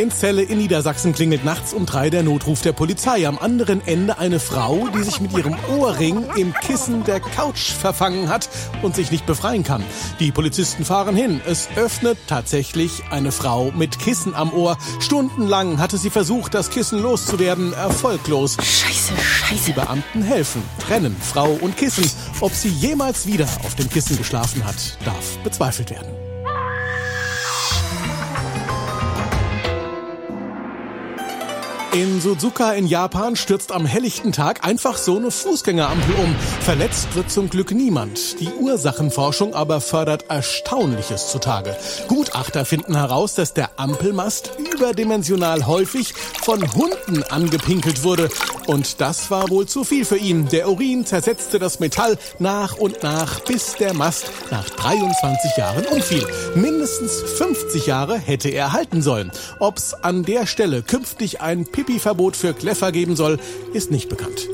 In Celle in Niedersachsen klingelt nachts um drei der Notruf der Polizei. Am anderen Ende eine Frau, die sich mit ihrem Ohrring im Kissen der Couch verfangen hat und sich nicht befreien kann. Die Polizisten fahren hin. Es öffnet tatsächlich eine Frau mit Kissen am Ohr. Stundenlang hatte sie versucht, das Kissen loszuwerden. Erfolglos. Scheiße, scheiße. Die Beamten helfen, trennen Frau und Kissen. Ob sie jemals wieder auf dem Kissen geschlafen hat, darf bezweifelt werden. In Suzuka in Japan stürzt am helllichten Tag einfach so eine Fußgängerampel um. Verletzt wird zum Glück niemand. Die Ursachenforschung aber fördert Erstaunliches zutage. Gutachter finden heraus, dass der Ampelmast überdimensional häufig von Hunden angepinkelt wurde. Und das war wohl zu viel für ihn. Der Urin zersetzte das Metall nach und nach, bis der Mast nach 23 Jahren umfiel. Mindestens 50 Jahre hätte er halten sollen. Ob's an der Stelle künftig ein Pipi-Verbot für Kleffer geben soll, ist nicht bekannt.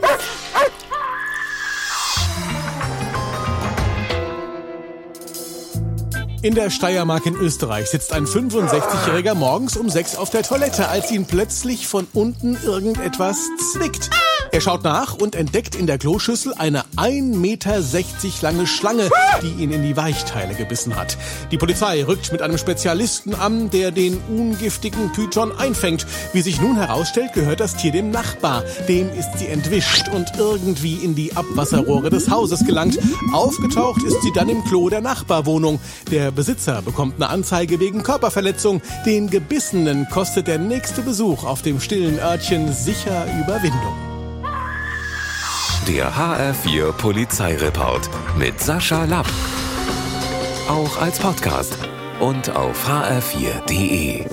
In der Steiermark in Österreich sitzt ein 65-Jähriger morgens um sechs auf der Toilette, als ihn plötzlich von unten irgendetwas zwickt. Er schaut nach und entdeckt in der Kloschüssel eine 1,60 Meter lange Schlange, die ihn in die Weichteile gebissen hat. Die Polizei rückt mit einem Spezialisten an, der den ungiftigen Python einfängt. Wie sich nun herausstellt, gehört das Tier dem Nachbar. Dem ist sie entwischt und irgendwie in die Abwasserrohre des Hauses gelangt. Aufgetaucht ist sie dann im Klo der Nachbarwohnung. Der Besitzer bekommt eine Anzeige wegen Körperverletzung. Den Gebissenen kostet der nächste Besuch auf dem stillen Örtchen sicher Überwindung. Der HR4 Polizeireport mit Sascha Lapp. Auch als Podcast und auf hr4.de.